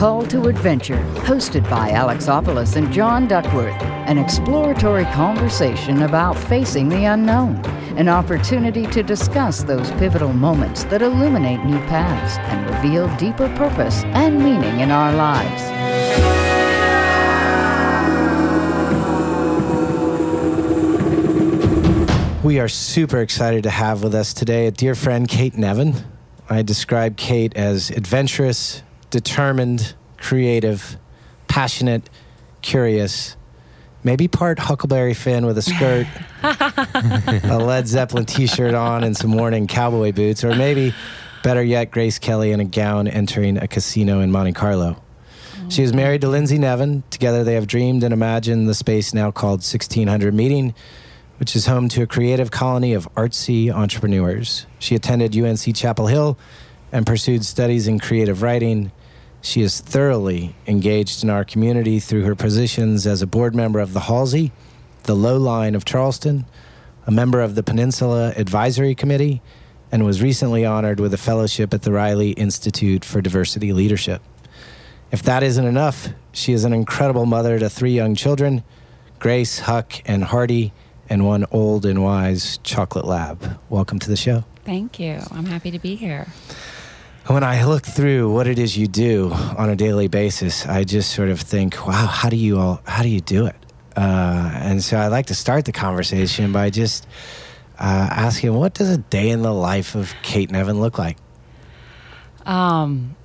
Call to Adventure, hosted by Alexopoulos and John Duckworth, an exploratory conversation about facing the unknown, an opportunity to discuss those pivotal moments that illuminate new paths and reveal deeper purpose and meaning in our lives. We are super excited to have with us today a dear friend, Kate Nevin. I describe Kate as adventurous, determined, creative, passionate, curious, maybe part Huckleberry Finn with a skirt, a Led Zeppelin t shirt on, and some worn cowboy boots, or maybe, better yet, Grace Kelly in a gown entering a casino in Monte Carlo. She is married to Lindsay Nevin. Together, they have dreamed and imagined the space now called 1600 Meeting which is home to a creative colony of artsy entrepreneurs. She attended UNC Chapel Hill and pursued studies in creative writing. She is thoroughly engaged in our community through her positions as a board member of the Halsey, the Low Line of Charleston, a member of the Peninsula Advisory Committee, and was recently honored with a fellowship at the Riley Institute for Diversity Leadership. If that isn't enough, she is an incredible mother to three young children Grace, Huck, and Hardy and one old and wise chocolate lab. Welcome to the show. Thank you. I'm happy to be here. When I look through what it is you do on a daily basis, I just sort of think, wow, how do you all, how do you do it? Uh, and so I'd like to start the conversation by just uh, asking, what does a day in the life of Kate Nevin look like? Um,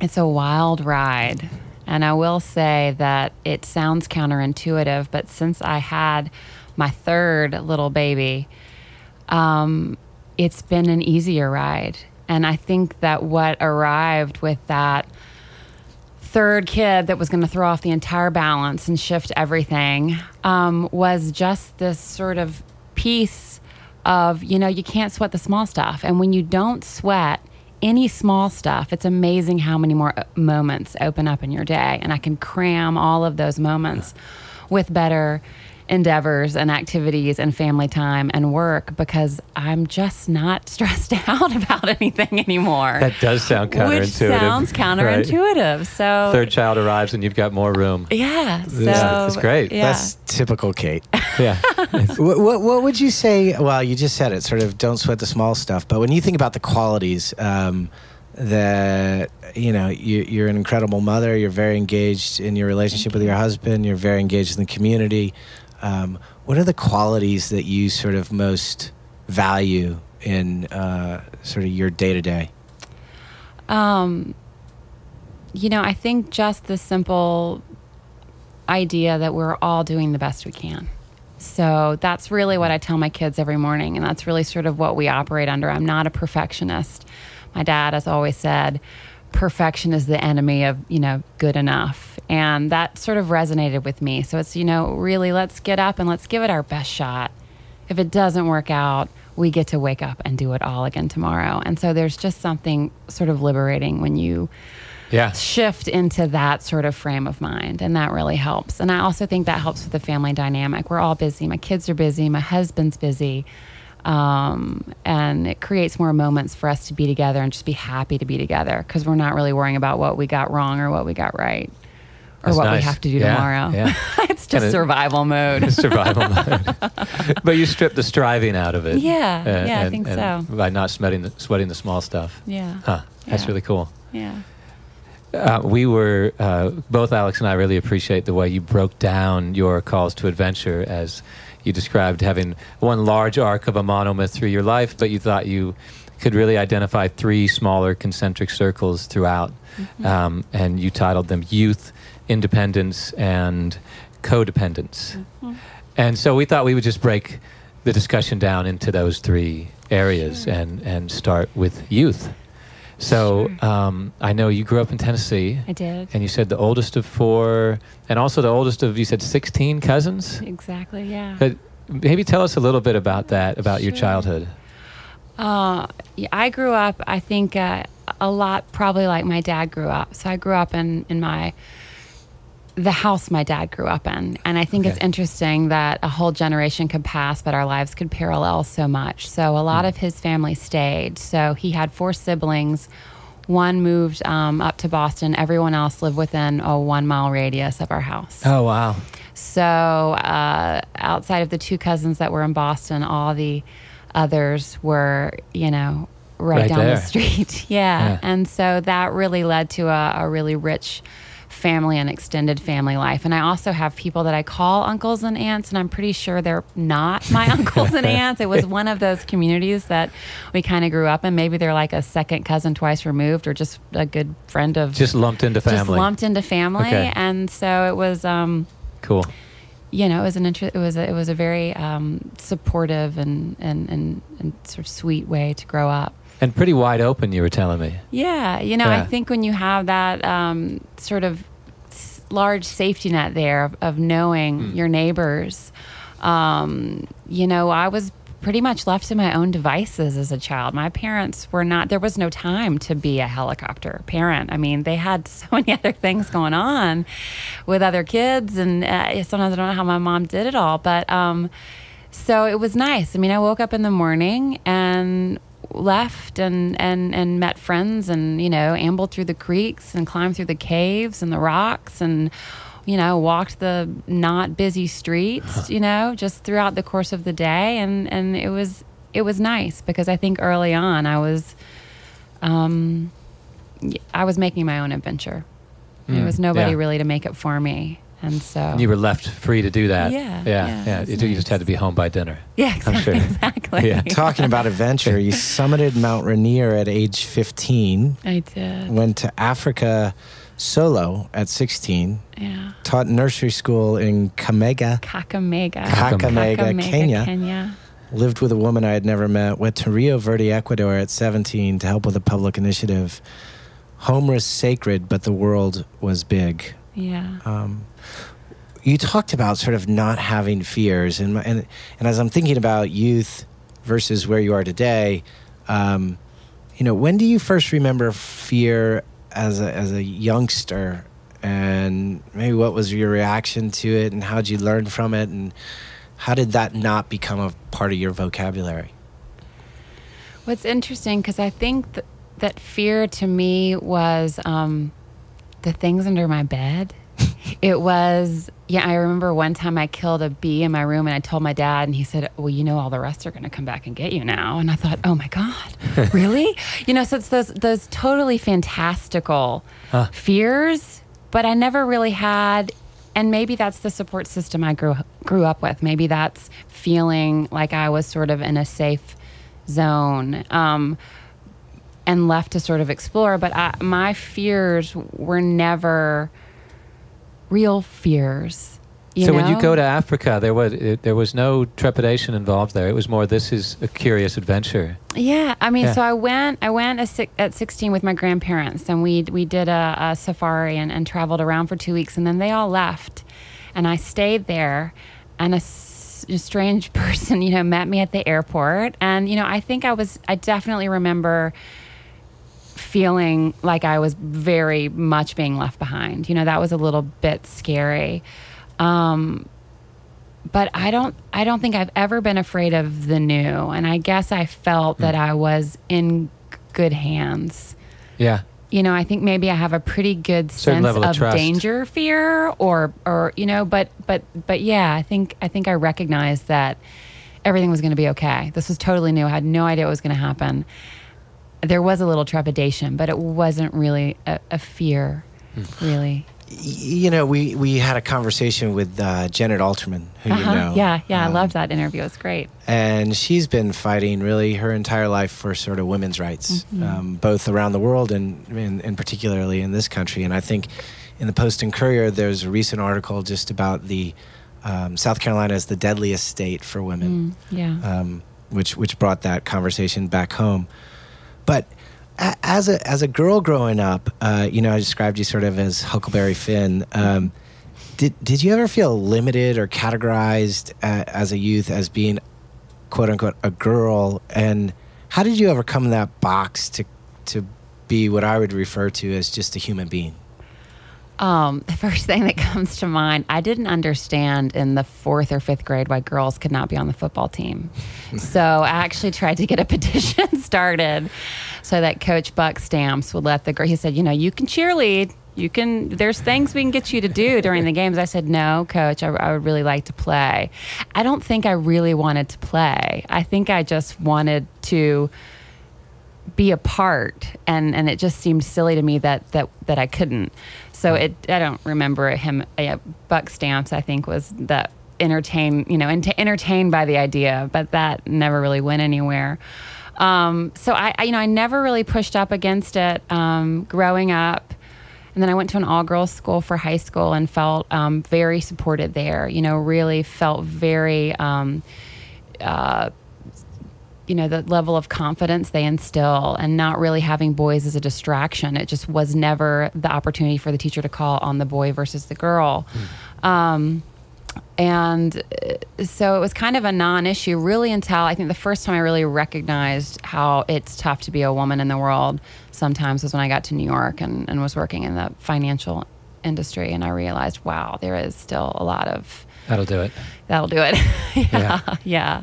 it's a wild ride. And I will say that it sounds counterintuitive, but since I had my third little baby, um, it's been an easier ride. And I think that what arrived with that third kid that was going to throw off the entire balance and shift everything um, was just this sort of piece of, you know, you can't sweat the small stuff. And when you don't sweat, any small stuff, it's amazing how many more uh, moments open up in your day. And I can cram all of those moments with better endeavors and activities and family time and work because I'm just not stressed out about anything anymore. That does sound counterintuitive. Which sounds counterintuitive. Right. So third child arrives and you've got more room. Yeah. So yeah, it's great. Yeah. That's typical Kate. yeah. what, what, what, would you say? Well, you just said it. Sort of don't sweat the small stuff. But when you think about the qualities. Um, that you know you, are an incredible mother you're very engaged in your relationship with your husband you're very engaged in the community um, what are the qualities that you sort of most value in uh, sort of your day to day? You know, I think just the simple idea that we're all doing the best we can. So that's really what I tell my kids every morning, and that's really sort of what we operate under. I'm not a perfectionist. My dad has always said, perfection is the enemy of you know good enough. And that sort of resonated with me. So it's you know really let's get up and let's give it our best shot. If it doesn't work out we get to wake up and do it all again tomorrow. And so there's just something sort of liberating when you yeah. shift into that sort of frame of mind. And that really helps. And i also think that helps with the family dynamic. We're all busy. My kids are busy. My husband's busy um, and it creates more moments for us to be together and just be happy to be together because we're not really worrying about what we got wrong or what we got right or That's what nice. we have to do yeah, tomorrow. Yeah. it's just Kinda survival mode. survival mode. but you strip the striving out of it. Yeah, uh, yeah, and, I think so. By not sweating the, sweating the small stuff. Yeah. Huh. That's yeah. really cool. Yeah. Uh, we were uh, both Alex and I really appreciate the way you broke down your calls to adventure as you described having one large arc of a monomyth through your life, but you thought you could really identify three smaller concentric circles throughout. Mm-hmm. Um, and you titled them Youth, Independence, and Codependence. Mm-hmm. And so we thought we would just break the discussion down into those three areas sure. and, and start with youth. So sure. um, I know you grew up in Tennessee. I did. And you said the oldest of four, and also the oldest of, you said 16 cousins? Exactly, yeah. But maybe tell us a little bit about that, about sure. your childhood. Uh, yeah, I grew up, I think, uh, a lot probably like my dad grew up. So I grew up in, in my the house my dad grew up in. And I think okay. it's interesting that a whole generation could pass, but our lives could parallel so much. So a lot mm. of his family stayed. So he had four siblings. One moved um, up to Boston. Everyone else lived within a one mile radius of our house. Oh wow. So uh, outside of the two cousins that were in Boston, all the others were, you know, right, Right down there. the street. yeah. Yeah. And so that really led to a, a really rich family and extended family life. And I also have people that I call uncles and aunts, and I'm pretty sure they're not my uncles and aunts. It was one of those communities that we kind of grew up in. Maybe they're like a second cousin twice removed or just a good friend of Just lumped into family. just lumped into family. Okay. And so it was um Cool. you know, it was an inter- it was a, it was a very um, supportive and, and, and, and sort of sweet way to grow up. And pretty wide open. You were telling me. Yeah, you know, I think when you have that um, sort of large safety net there of, of knowing your neighbors, um, you know, I was pretty much left to my own devices as a child. My parents were not, there was no time to be a helicopter parent. I mean, they had so many other things going on with other kids, and uh, sometimes I don't know how my mom did it all, but um, so it was nice. I mean, I woke up in the morning and left and, and, and met friends and, you know, ambled through the creeks and climbed through the caves and the rocks and, you know, walked the not busy streets, you know, just throughout the course of the day. And, and it was, it was nice because I think early on I was, um, I was making my own adventure. there Mm, was nobody yeah. really to make it for me. And so, And you were left free to do that. Yeah, Yeah. yeah, Yeah. it's You, you just had to be home by dinner. yeah, I'm exactly. sure. exactly. Yeah. Talking about adventure, you summited Mount Rainier at age 15, I did. went to Africa solo at 16, Yeah. taught nursery school in Kamega, Kakamega. Kakamega, Kenya. Kenya. lived with a woman I had never met, went to Rio Verde, Ecuador at 17 to help with a public initiative. Home was sacred, but the world was big. Yeah. Um, you talked about sort of not having fears, and, and and as I'm thinking about youth versus where you are today, um, you know, when do you first remember fear as a as a youngster, and maybe what was your reaction to it, and how did you learn from it, and how did that not become a part of your vocabulary? What's interesting because I think th- that fear to me was um, the things under my bed. It was yeah. I remember one time I killed a bee in my room, and I told my dad, and he said, "Well, you know, all the rest are going to come back and get you now." And I thought, "Oh my god, really?" you know, so it's those those totally fantastical Huh. fears, but I never really had. And maybe that's the support system I grew grew up with. Maybe that's feeling like I was sort of in a safe zone um, and left to sort of explore. But I, my fears were never real fears. You so when you go to Africa, there was it, there was no trepidation involved there. It was more this is a curious adventure. Yeah, I mean, Yeah. so I went. I went at, at sixteen with my grandparents, and we we did a, a safari and, and traveled around for two weeks, and then they all left, and I stayed there, and a strange person, you know, met me at the airport, and you know, I think I was. I definitely remember feeling like I was very much being left behind. You know, that was a little bit scary. Um, but I don't I don't think I've ever been afraid of the new and I guess I felt that I was in good hands. Yeah. You know, I think maybe I have a pretty good Certain sense of of, danger fear or or you know, but but but yeah, I think I think I recognized that everything was going to be okay. This was totally new. I had no idea what was going to happen. There was a little trepidation, but it wasn't really a, a fear, Hmm. really. You know, we, we had a conversation with uh, Janet Alterman, who you Uh-huh. know. Yeah, yeah, I Um, loved that interview. It was great. and she's been fighting really her entire life for sort of women's rights, um, both around the world and, and, and particularly in this country. And I think in the Post and Courier, there's a recent article just about the um, South Carolina as the deadliest state for women, Mm, yeah. um, which which brought that conversation back home. But a- as a as a girl growing up, uh, you know, I described you sort of as Huckleberry Finn. Um, did did you ever feel limited or categorized uh, as a youth as being quote unquote a girl? And how did you overcome that box to to be what I would refer to as just a human being? Um, the first thing that comes to mind, I didn't understand in the fourth or fifth grade why girls could not be on the football team. so I actually tried to get a petition started so that Coach Buck Stamps would let the girl. He said, you know, you can cheerlead. You can. There's things we can get you to do during the games. I said, no, Coach. I, I would really like to play. I don't think I really wanted to play. I think I just wanted to be a part and and it just seemed silly to me that that that I couldn't so it I don't remember him uh, Buck Stamps I think was that entertain you know ent- entertained by the idea but that never really went anywhere. Um, so I, I, you know I never really pushed up against it um, growing up. And then I went to an all girls school for high school and felt um, very supported there you know really felt very um, uh, you know the level of confidence they instill and not really having boys as a distraction. It just was never the opportunity for the teacher to call on the boy versus the girl. Mm. um, and uh, so it was kind of a non-issue really until i think the first time i really recognized how it's tough to be a woman in the world sometimes was when i got to new york and, and was working in the financial industry and i realized wow there is still a lot of that'll do it. That'll do it. Yeah. Yeah, yeah.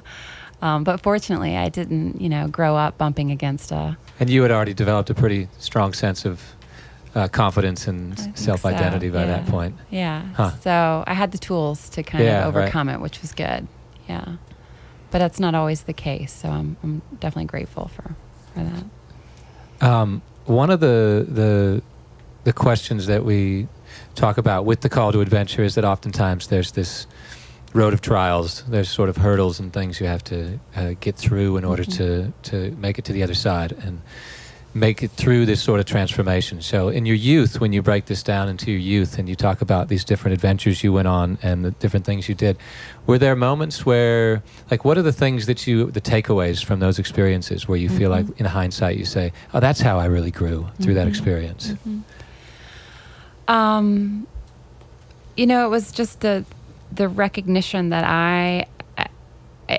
Um, but fortunately, I didn't, you know, grow up bumping against a. And you had already developed a pretty strong sense of uh, confidence and self identity so. by yeah. that point. Yeah. Huh. So I had the tools to kind yeah, of overcome right. it, which was good. Yeah. But that's not always the case. So I'm, I'm definitely grateful for, for that. Um, one of the, the, the questions that we talk about with the call to adventure is that oftentimes there's this road of trials. There's sort of hurdles and things you have to uh, get through in order mm-hmm. to to make it to the other side and make it through this sort of transformation. So, in your youth, when you break this down into your youth and you talk about these different adventures you went on and the different things you did, were there moments where, like, what are the things that you, the takeaways from those experiences where you mm-hmm. feel like, in hindsight, you say, "Oh, that's how I really grew through mm-hmm. that experience." Mm-hmm. Um, you know, it was just a the recognition that I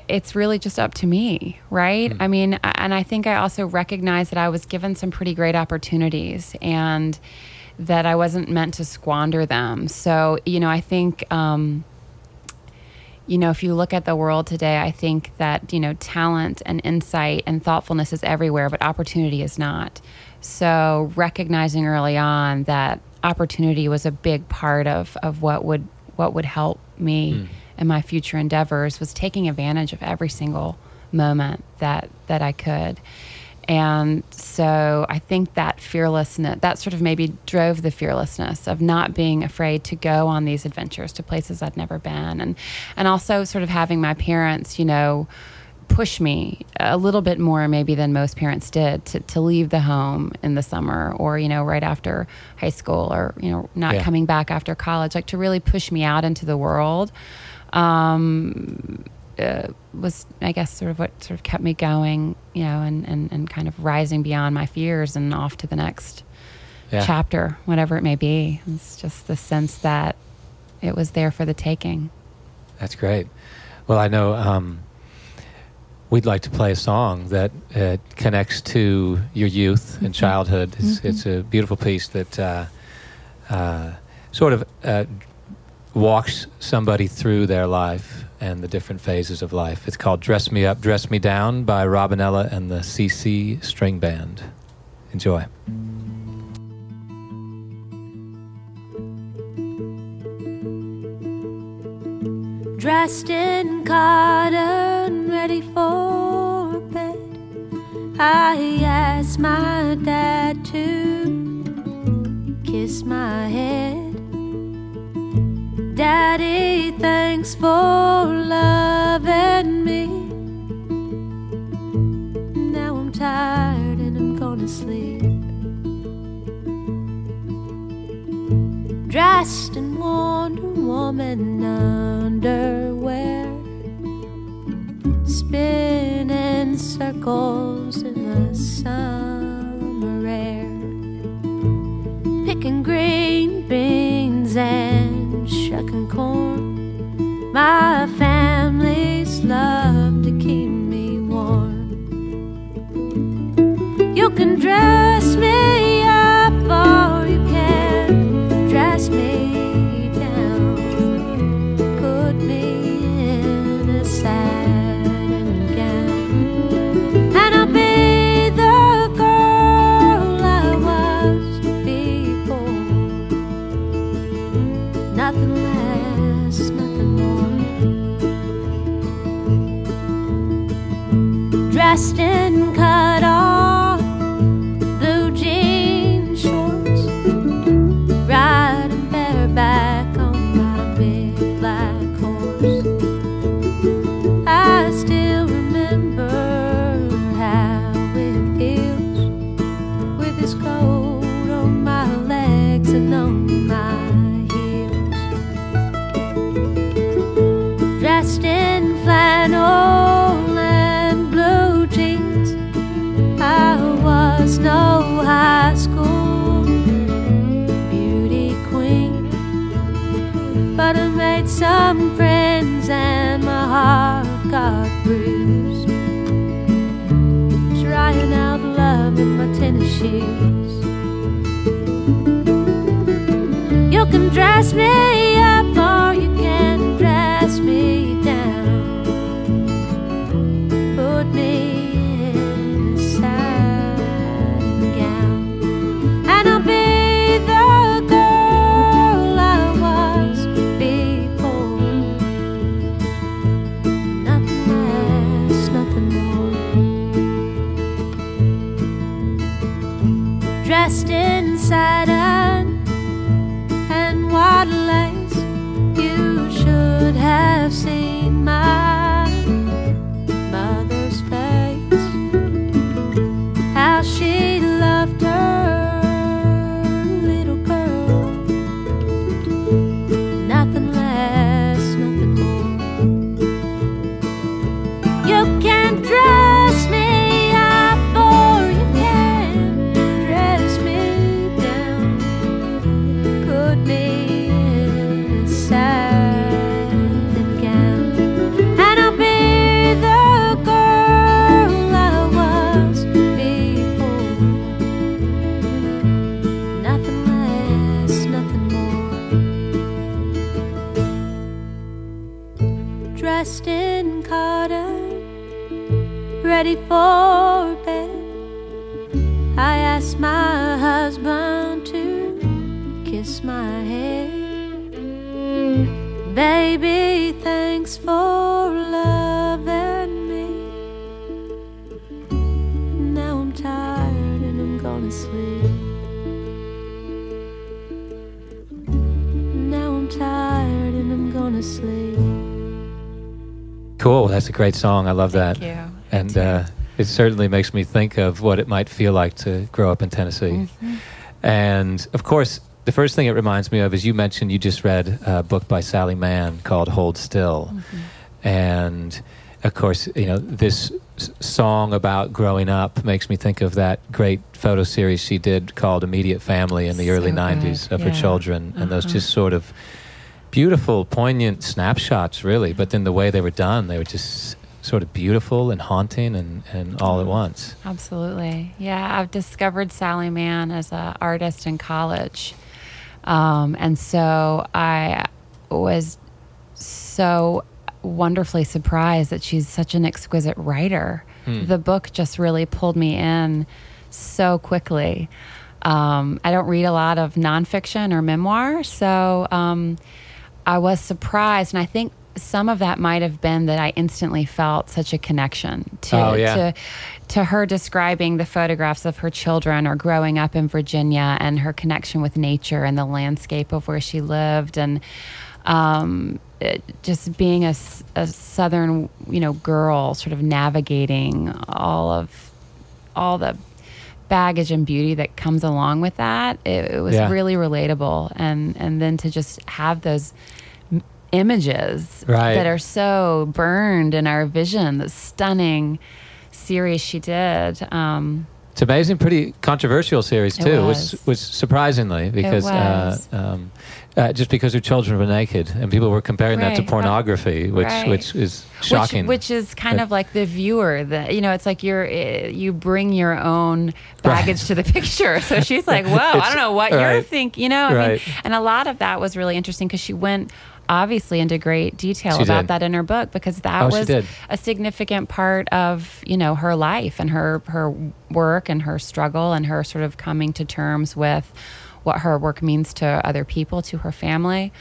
it's really just up to me, right? Mm. I mean, and I think I also recognize that I was given some pretty great opportunities and that I wasn't meant to squander them. So, you know, I think, um, you know, if you look at the world today, I think that, you know, talent and insight and thoughtfulness is everywhere, but opportunity is not. So, recognizing early on that opportunity was a big part of, of what would what would help me mm. in my future endeavors was taking advantage of every single moment that that I could. And so I think that fearlessness, that sort of maybe drove the fearlessness of not being afraid to go on these adventures to places I'd never been. And, and also sort of having my parents, you know, push me a little bit more maybe than most parents did to, to leave the home in the summer or you know right after high school or you know not yeah. coming back after college like to really push me out into the world um, uh, was I guess sort of what sort of kept me going you know and, and, and kind of rising beyond my fears and off to the next yeah. chapter whatever it may be it's just the sense that it was there for the taking that's great well I know um, we'd like to play a song that uh, connects to your youth and mm-hmm. childhood. It's, mm-hmm. it's a beautiful piece that uh, uh, sort of uh, walks somebody through their life and the different phases of life. It's called Dress Me Up, Dress Me Down by Robinella and the CC String Band. Enjoy. Dressed in cotton, ready for bed. Ah, I asked my dad to kiss my head. Daddy, thanks for loving me. Now I'm tired and I'm gonna sleep. Dressed in Wonder Woman underwear, spinning circles in the summer air, picking green beans and shucking corn. My family's love to keep me warm. You can dress me made great song. I love that. Thank you. And uh, it certainly makes me think of what it might feel like to grow up in Tennessee. Mm-hmm. And of course, the first thing it reminds me of is you mentioned you just read a book by Sally Mann called Hold Still. Mm-hmm. And of course, you know, this song about growing up makes me think of that great photo series she did called Immediate Family in the So early good, 90s of her yeah. children. And those Uh-huh. just sort of beautiful, poignant snapshots, really. But then the way they were done, they were just sort of beautiful and haunting and, and all at once. Absolutely. Yeah, I've discovered Sally Mann as an artist in college. Um, and so I was so wonderfully surprised that she's such an exquisite writer. The book just really pulled me in so quickly. Um, I don't read a lot of nonfiction or memoir, so um, I was surprised, and I think some of that might have been that I instantly felt such a connection to Oh, yeah. to to her describing the photographs of her children or growing up in Virginia and her connection with nature and the landscape of where she lived and um, it- just being a, a southern you know girl sort of navigating all of all the baggage and beauty that comes along with that it, it was Yeah. really relatable and and then to just have those images Right. that are so burned in our vision the stunning series she did um, It's amazing, pretty controversial series too, was. which was surprisingly because was. Uh, um, uh, just because her children were naked and people were comparing that to Right. pornography, which Right. which is shocking. Which, which is kind But- of like the viewer that you know, it's like you're uh, you bring your own baggage to the picture. So she's like, "Whoa, I don't know what you're thinking," you know. I mean, and a lot of that was really interesting because she went obviously into great detail She about did. that in her book because that Oh, was a significant part of you know her life and her her work and her struggle and her sort of coming to terms with what her work means to other people to her family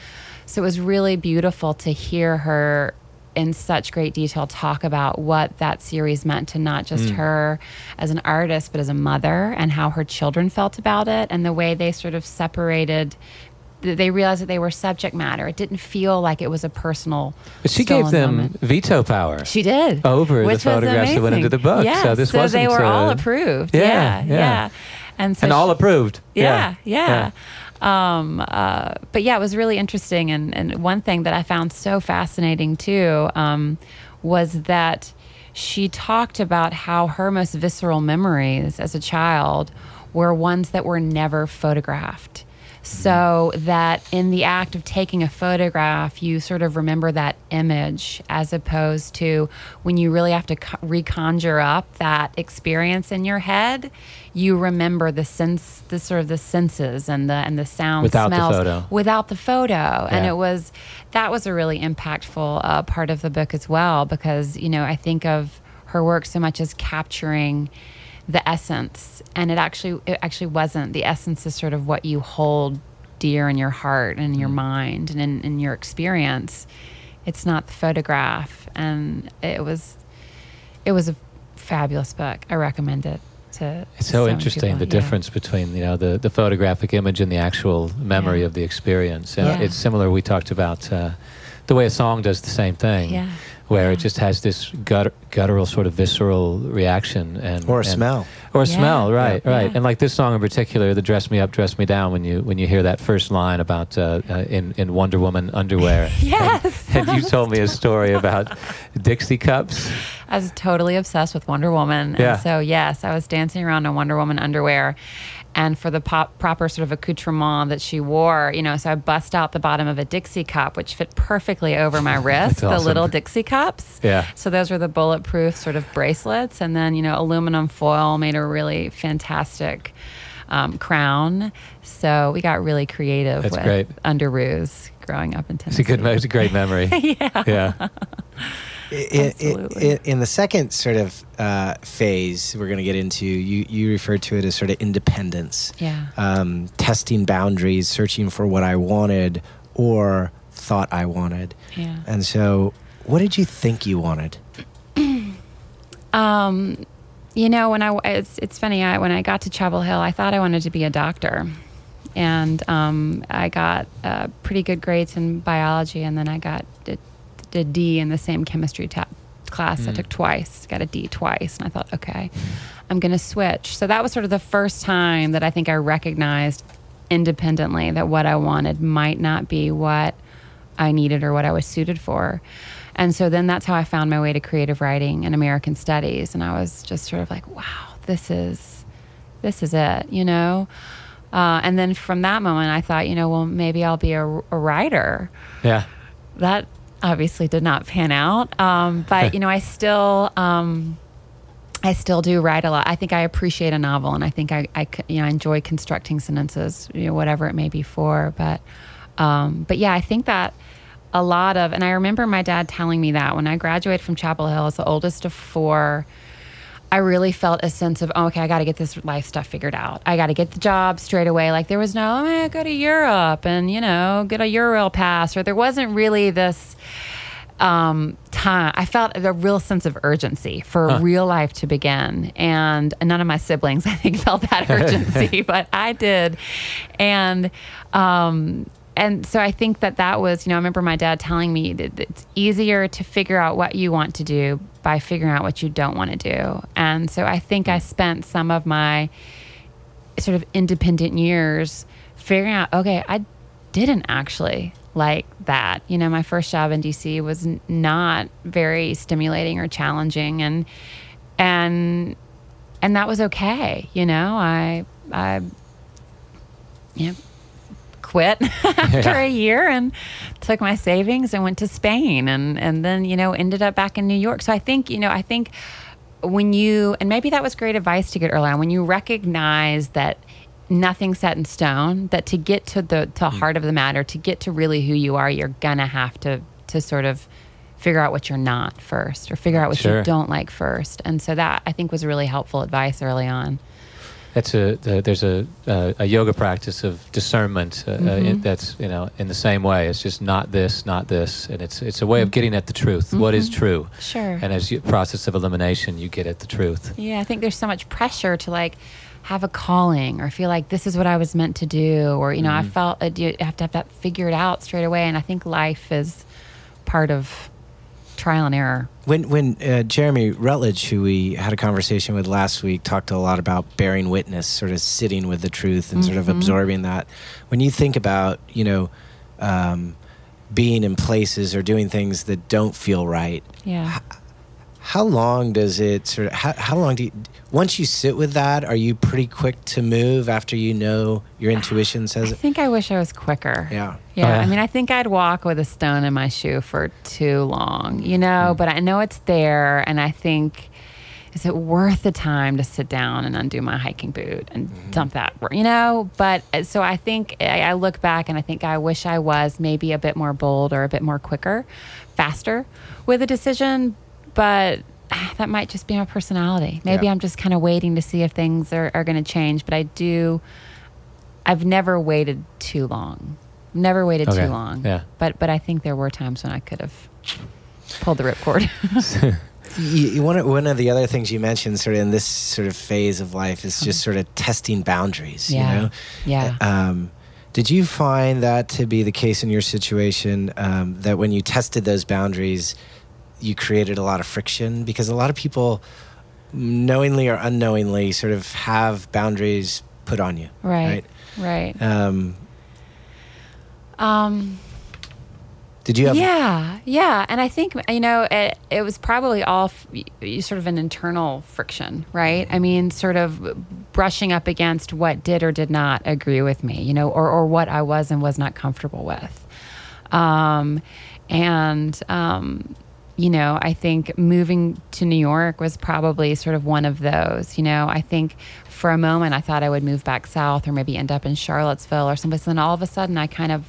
so it was really beautiful to hear her in such great detail talk about what that series meant to not Mm. just her as an artist, but as a mother, and how her children felt about it, and the way they sort of separated. Th- They realized that they were subject matter. It didn't feel like it was a personal. But she gave them moment. veto power. She did Over the photographs that went into the book. Yeah, So this they wasn't, were all uh, approved. yeah, Yeah, yeah. yeah, And so and all she- approved. yeah, yeah. Um, uh, but yeah, it was really interesting. And, and one thing that I found so fascinating too um, was that she talked about how her most visceral memories as a child were ones that were never photographed. So that in the act of taking a photograph, you sort of remember that image as opposed to when you really have to co- reconjure up that experience in your head, you remember the sense, the sort of the senses and the and the sound, Without the smells photo. without the photo. And it was that was a really impactful uh, part of the book as well because you know I think of her work so much as capturing the essence and it actually it actually wasn't the essence is sort of what you hold dear in your heart and in Mm-hmm. your mind and in, in your experience it's not the photograph and it was it was a fabulous book i recommend it to It's so, interesting people. the Yeah. difference between you know the, the photographic image and the actual memory Yeah. of the experience. And Yeah. it's similar. We talked about uh, the way a song does the same thing, Yeah. Where it just has this gut, guttural sort of visceral reaction and Or a and- smell. or a Yeah. smell, right, Yeah. right. Yeah. And like this song in particular, the "Dress Me Up, Dress Me Down," when you when you hear that first line about uh, uh, in in Wonder Woman underwear, Yes. and, and you told me a story about Dixie cups. I was totally obsessed with Wonder Woman. Yeah. And so, yes, I was dancing around in Wonder Woman underwear. And for the pop, proper sort of accoutrement that she wore, you know, so I bust out the bottom of a Dixie cup, which fit perfectly over my wrist, the little Dixie cups. Yeah. So those were the bulletproof sort of bracelets. And then, you know, aluminum foil made a really fantastic um, crown. So we got really creative That's with great. underoos growing up in It's a good, it's a great memory. yeah. yeah. I- I- Absolutely. I- in the second sort of uh, phase we're going to get into, you, you referred to it as sort of independence, Yeah. um, testing boundaries, searching for what I wanted or thought I wanted. Yeah. And so, what did you think you wanted? Um, you know, when I it's it's funny. I when I got to Chapel Hill, I thought I wanted to be a doctor, and um, I got uh, pretty good grades in biology, and then I got a, a D in the same chemistry ta- class I took twice. Got a D twice, and I thought, okay, I'm going to switch. So that was sort of the first time that I think I recognized independently that what I wanted might not be what I needed or what I was suited for. And so then that's how I found my way to creative writing and American studies. And I was just sort of like, wow, this is, this is it, you know? Uh, and then from that moment, I thought, you know, well, maybe I'll be a, a writer. Yeah. That obviously did not pan out. Um, but, you know, I still, um, I still do write a lot. I think I appreciate a novel, and I think I, I you know, I enjoy constructing sentences, you know, whatever it may be for. But, um, but yeah, I think that a lot of, and I remember my dad telling me that when I graduated from Chapel Hill as the oldest of four, I really felt a sense of, oh, okay, I got to get this life stuff figured out. I got to get the job straight away. Like there was no, oh, man, go to Europe and, you know, get a Eurail pass, or there wasn't really this um, time. I felt a real sense of urgency for real life to begin. And none of my siblings, I think, felt that urgency, but I did. And, um, and so I think that that was, you know, I remember my dad telling me that it's easier to figure out what you want to do by figuring out what you don't want to do. And so I think I spent some of my sort of independent years figuring out, okay, I didn't actually like that. You know, my first job in DC was not very stimulating or challenging and and and that was okay. You know, I I know, quit after Yeah. a year and took my savings and went to Spain and and then you know ended up back in New York. So I think you know I think when you and maybe that was great advice to get early on when you recognize that nothing's set in stone that to get to the to Hmm. heart of the matter to get to really who you are you're gonna have to to sort of figure out what you're not first or figure out what Sure. you don't like first and so that i think was really helpful advice early on That's a the, there's a, a a yoga practice of discernment uh, uh, Mhm. it, that's you know in the same way. It's just not this, not this, and it's it's a way of getting at the truth. What is Mhm. true, Sure. and as you process of elimination, you get at the truth. Yeah, I think there's so much pressure to like have a calling or feel like this is what I was meant to do, or you know, I felt uh, you have to have that figured out straight away. And I think life is part of trial and error. When when uh, Jeremy Rutledge, who we had a conversation with last week, talked a lot about bearing witness, sort of sitting with the truth and sort of Mhm. absorbing that. When you think about you know um, being in places or doing things that don't feel right, Yeah. How long does it sort of how, how long do you once you sit with that are you pretty quick to move after you know your intuition I says it I think I wish I was quicker. yeah Yeah, Oh, yeah. I mean, I think I'd walk with a stone in my shoe for too long, you know, Mm. but I know it's there. And I think, is it worth the time to sit down and undo my hiking boot and Mm-hmm. dump that, you know? But uh, so I think I, I look back and I think I wish I was maybe a bit more bold or a bit more quicker, faster with a decision. But that might just be my personality. Maybe Yeah. I'm just kind of waiting to see if things are, are going to change. But I do. I've never waited too long. Never waited Okay. too long. Yeah. But but I think there were times when I could have pulled the ripcord. you, you, one, of, one of the other things you mentioned sort of in this sort of phase of life is just sort of testing boundaries Yeah. you know yeah. um, did you find that to be the case in your situation um, that when you tested those boundaries you created a lot of friction because a lot of people knowingly or unknowingly sort of have boundaries put on you right. Right. right um, Um did you have yeah, yeah, and I think you know it, it was probably all f- sort of an internal friction, right? I mean, sort of brushing up against what did or did not agree with me, you know, or or what I was and was not comfortable with, um, and um, you know, I think moving to New York was probably sort of one of those. You know, I think for a moment I thought I would move back south or maybe end up in Charlottesville or someplace, and then all of a sudden I kind of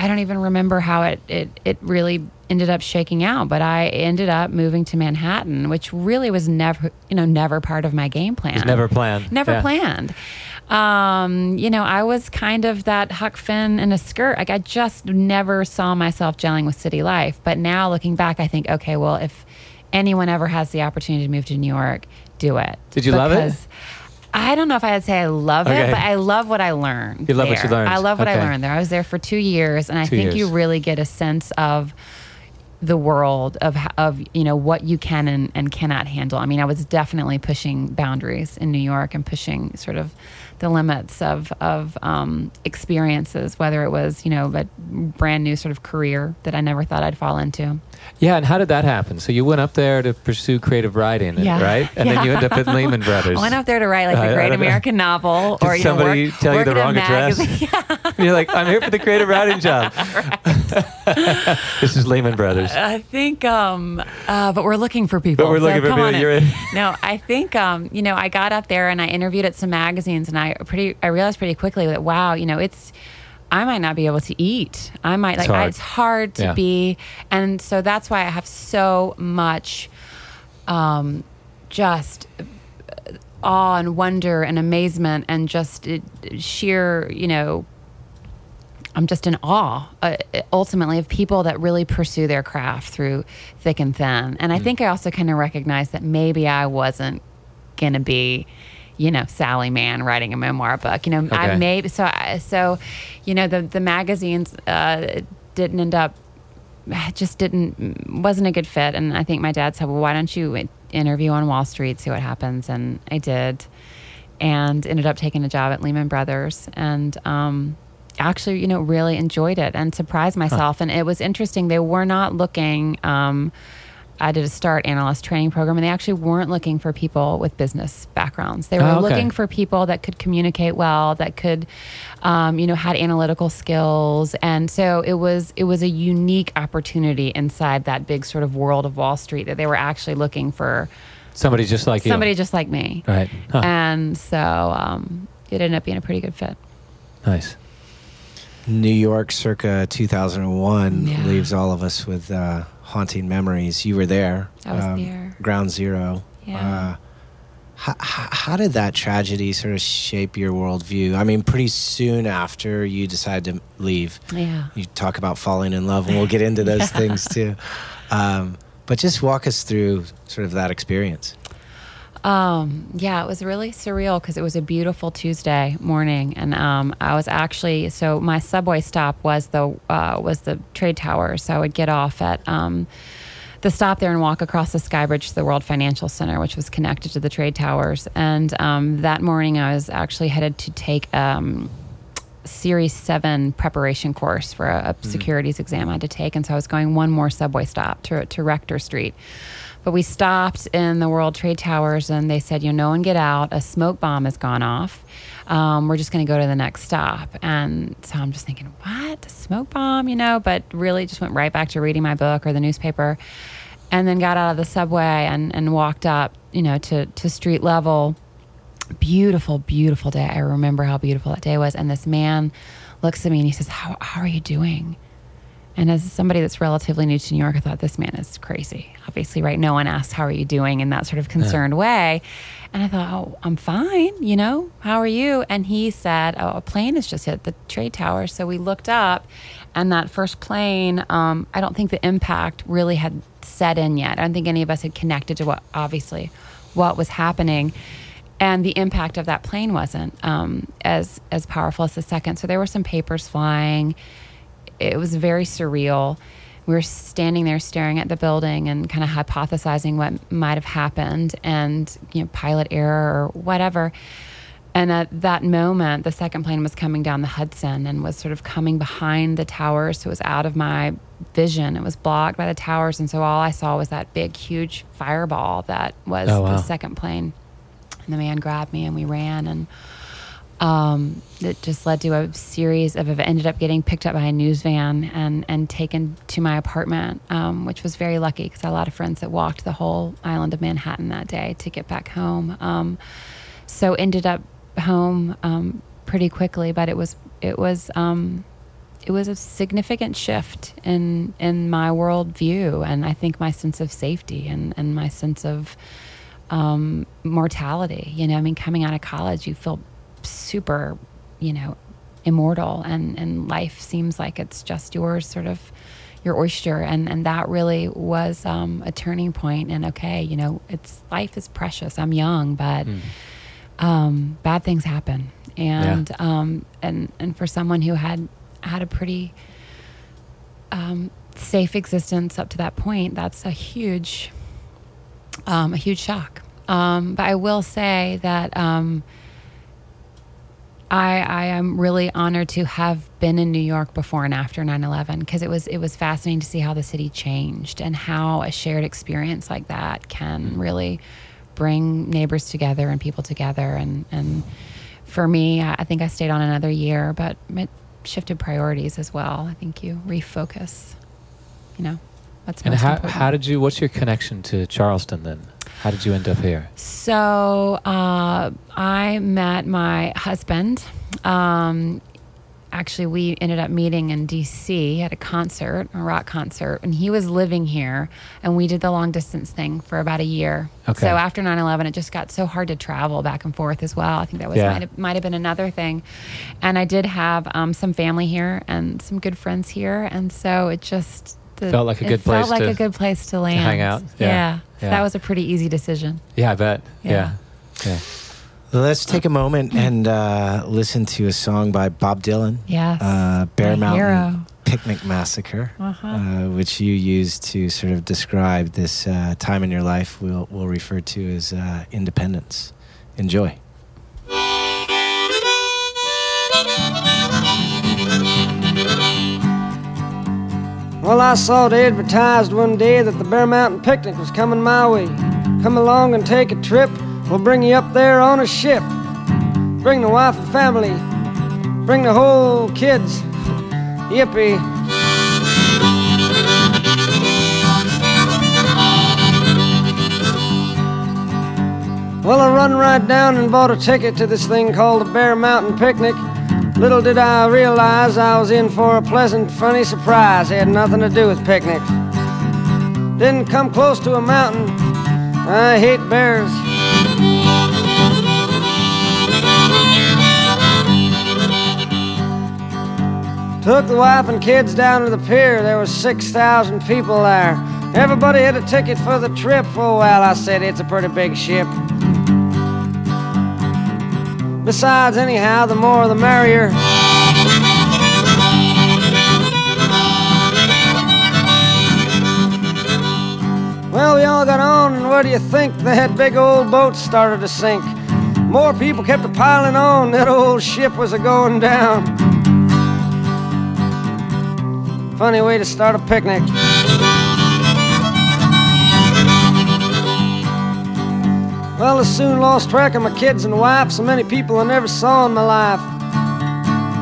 I don't even remember how it, it, it really ended up shaking out, but I ended up moving to Manhattan, which really was never, you know, never part of my game plan. It's never planned. Never Yeah. planned. Um, you know, I was kind of that Huck Finn in a skirt. Like I just never saw myself gelling with city life. But now looking back, I think, okay, well, if anyone ever has the opportunity to move to New York, do it. Did you love it? I don't know if I'd say I love Okay. it, but I love what I learned. You love what you learned. I love what Okay. I learned there. I was there for two years, and I Two think you really get a sense of the world of of you know what you can and, and cannot handle. I mean, I was definitely pushing boundaries in New York and pushing sort of the limits of of um, experiences, whether it was you know a brand new sort of career that I never thought I'd fall into. Yeah, and how did that happen? So you went up there to pursue creative writing, Yeah. right? And then you Yeah. end up at Lehman Brothers. I went up there to write like the great don't know. American novel, Did or you somebody know, work, tell you the wrong address? And you're like, I'm here for the creative writing job. this is Lehman Brothers. I think, um, uh, but we're looking for people. But we're so looking for come people. You're in. No, I think, um, you know, I got up there and I interviewed at some magazines, and I pretty, I realized pretty quickly that wow, you know, it's. I might not be able to eat. I might like It's hard. it's hard to Yeah. be, and so that's why I have so much, um, just awe and wonder and amazement and just uh, sheer, you know, I'm just in awe uh, ultimately of people that really pursue their craft through thick and thin. And Mm. I think I also kind of recognized that maybe I wasn't going to be, you know, Sally Mann writing a memoir book. You know, Okay. I maybe so I, so, you know, the the magazines uh, didn't end up just didn't wasn't a good fit. And I think my dad said, "Well, why don't you interview on Wall Street, see what happens?" And I did, and ended up taking a job at Lehman Brothers, and um, actually, you know, really enjoyed it and surprised myself. And it was interesting. They were not looking. Um, I did a start analyst training program, and they actually weren't looking for people with business backgrounds. They were Oh, okay. looking for people that could communicate well, that could, um, you know, had analytical skills, and so it was it was a unique opportunity inside that big sort of world of Wall Street that they were actually looking for Somebody just like you. somebody just like me, Right. Huh. and so um, it ended up being a pretty good fit. nice. New York circa 2001 Yeah. leaves all of us with uh, haunting memories. You were there. I was there. Ground zero. Yeah. Uh, How, how did that tragedy sort of shape your worldview? I mean, pretty soon after you decide to leave, Yeah. you talk about falling in love, and we'll get into those things too. Um, but just walk us through sort of that experience. Um, yeah, it was really surreal because it was a beautiful Tuesday morning, and um, I was actually so my subway stop was the uh, was the trade tower, so I would get off at um, the stop there and walk across the sky bridge to the World Financial Center, which was connected to the trade towers. And um, that morning, I was actually headed to take. Um, Series 7 preparation course for a, a securities exam I had to take. And so I was going one more subway stop to, to Rector Street. But we stopped in the World Trade Towers and they said, you know, no one get out. A smoke bomb has gone off. Um, we're just going to go to the next stop. And so I'm just thinking, what? A smoke bomb, you know? But really just went right back to reading my book or the newspaper and then got out of the subway and, and walked up, you know, to, to street level beautiful, beautiful day. I remember how beautiful that day was. And this man looks at me and he says, How, how are you doing? And as somebody that's relatively new to New York, I thought this man is crazy. Obviously, right? No one asked, How are you doing in that sort of concerned way. And I thought, Oh, I'm fine. You know, how are you? And he said, Oh, a plane has just hit the trade tower. So we looked up, and that first plane, um, I don't think the impact really had set in yet. I don't think any of us had connected to what, obviously, what was happening and the impact of that plane wasn't um, as as powerful as the second. So there were some papers flying. It was very surreal. We were standing there staring at the building and kind of hypothesizing what might have happened, and you know, pilot error or whatever. And at that moment, the second plane was coming down the Hudson and was sort of coming behind the towers. So it was out of my vision. It was blocked by the towers. And so all I saw was that big, huge fireball that was Oh, wow. the second plane and the man grabbed me and we ran and um, it just led to a series of. Ended up getting picked up by a news van and and taken to my apartment, um, which was very lucky because I had a lot of friends that walked the whole island of Manhattan that day to get back home. Um, so ended up home um, pretty quickly, but it was it was um, it was a significant shift in in my worldview and I think my sense of safety and and my sense of um, mortality. You know, I mean, coming out of college, you feel super, you know, immortal, and and life seems like it's just yours, sort of your oyster, and and that really was um, a turning point. And okay, you know, it's life is precious. I'm young, but um, bad things happen, and um, and and for someone who had had a pretty um, safe existence up to that point, that's a huge um, a huge shock. Um, but I will say that um, I, I am really honored to have been in New York before and after 9/11 because it was it was fascinating to see how the city changed and how a shared experience like that can really bring neighbors together and people together. And and for me, I I think I stayed on another year, but it shifted priorities as well. I think you refocus. You know, what's And how, important. how did you, what's your connection to Charleston then? How did you end up here? So uh, I met my husband. Um, actually, we ended up meeting in D.C. at a concert, a rock concert, and he was living here, and we did the long distance thing for about a year. Okay. So after 9/11, it just got so hard to travel back and forth as well. I think that was Yeah. might, have, might have been another thing. And I did have um, some family here and some good friends here, and so it just the, Felt like a it good felt like to- a good place to land. hang out. Yeah. Yeah. that was a pretty easy decision. Yeah, I bet. Yeah. Yeah. Yeah. Let's take a moment and uh, listen to a song by Bob Dylan, Yes. uh, Bear My Mountain hero. Picnic Massacre, Uh-huh. uh, which you used to sort of describe this uh, time in your life we'll, we'll refer to as uh, independence. Enjoy. Well, I saw it advertised one day that the Bear Mountain picnic was coming my way. Come along and take a trip. We'll bring you up there on a ship. Bring the wife and family. Bring the whole kids. Yippee. Well, I run right down and bought a ticket to this thing called the Bear Mountain Picnic. Little did I realize I was in for a pleasant, funny surprise. It had nothing to do with picnics. Didn't come close to a mountain. I hate bears. Took the wife and kids down to the pier. There was 6,000 people there. Everybody had a ticket for the trip. Oh, well, I said, it's a pretty big ship. Besides, anyhow, the more the merrier. Well, we all got on, and what do you think? That big old boat started to sink. More people kept a piling on. That old ship was a going down. Funny way to start a picnic. Well, I soon lost track of my kids and wife, so many people I never saw in my life.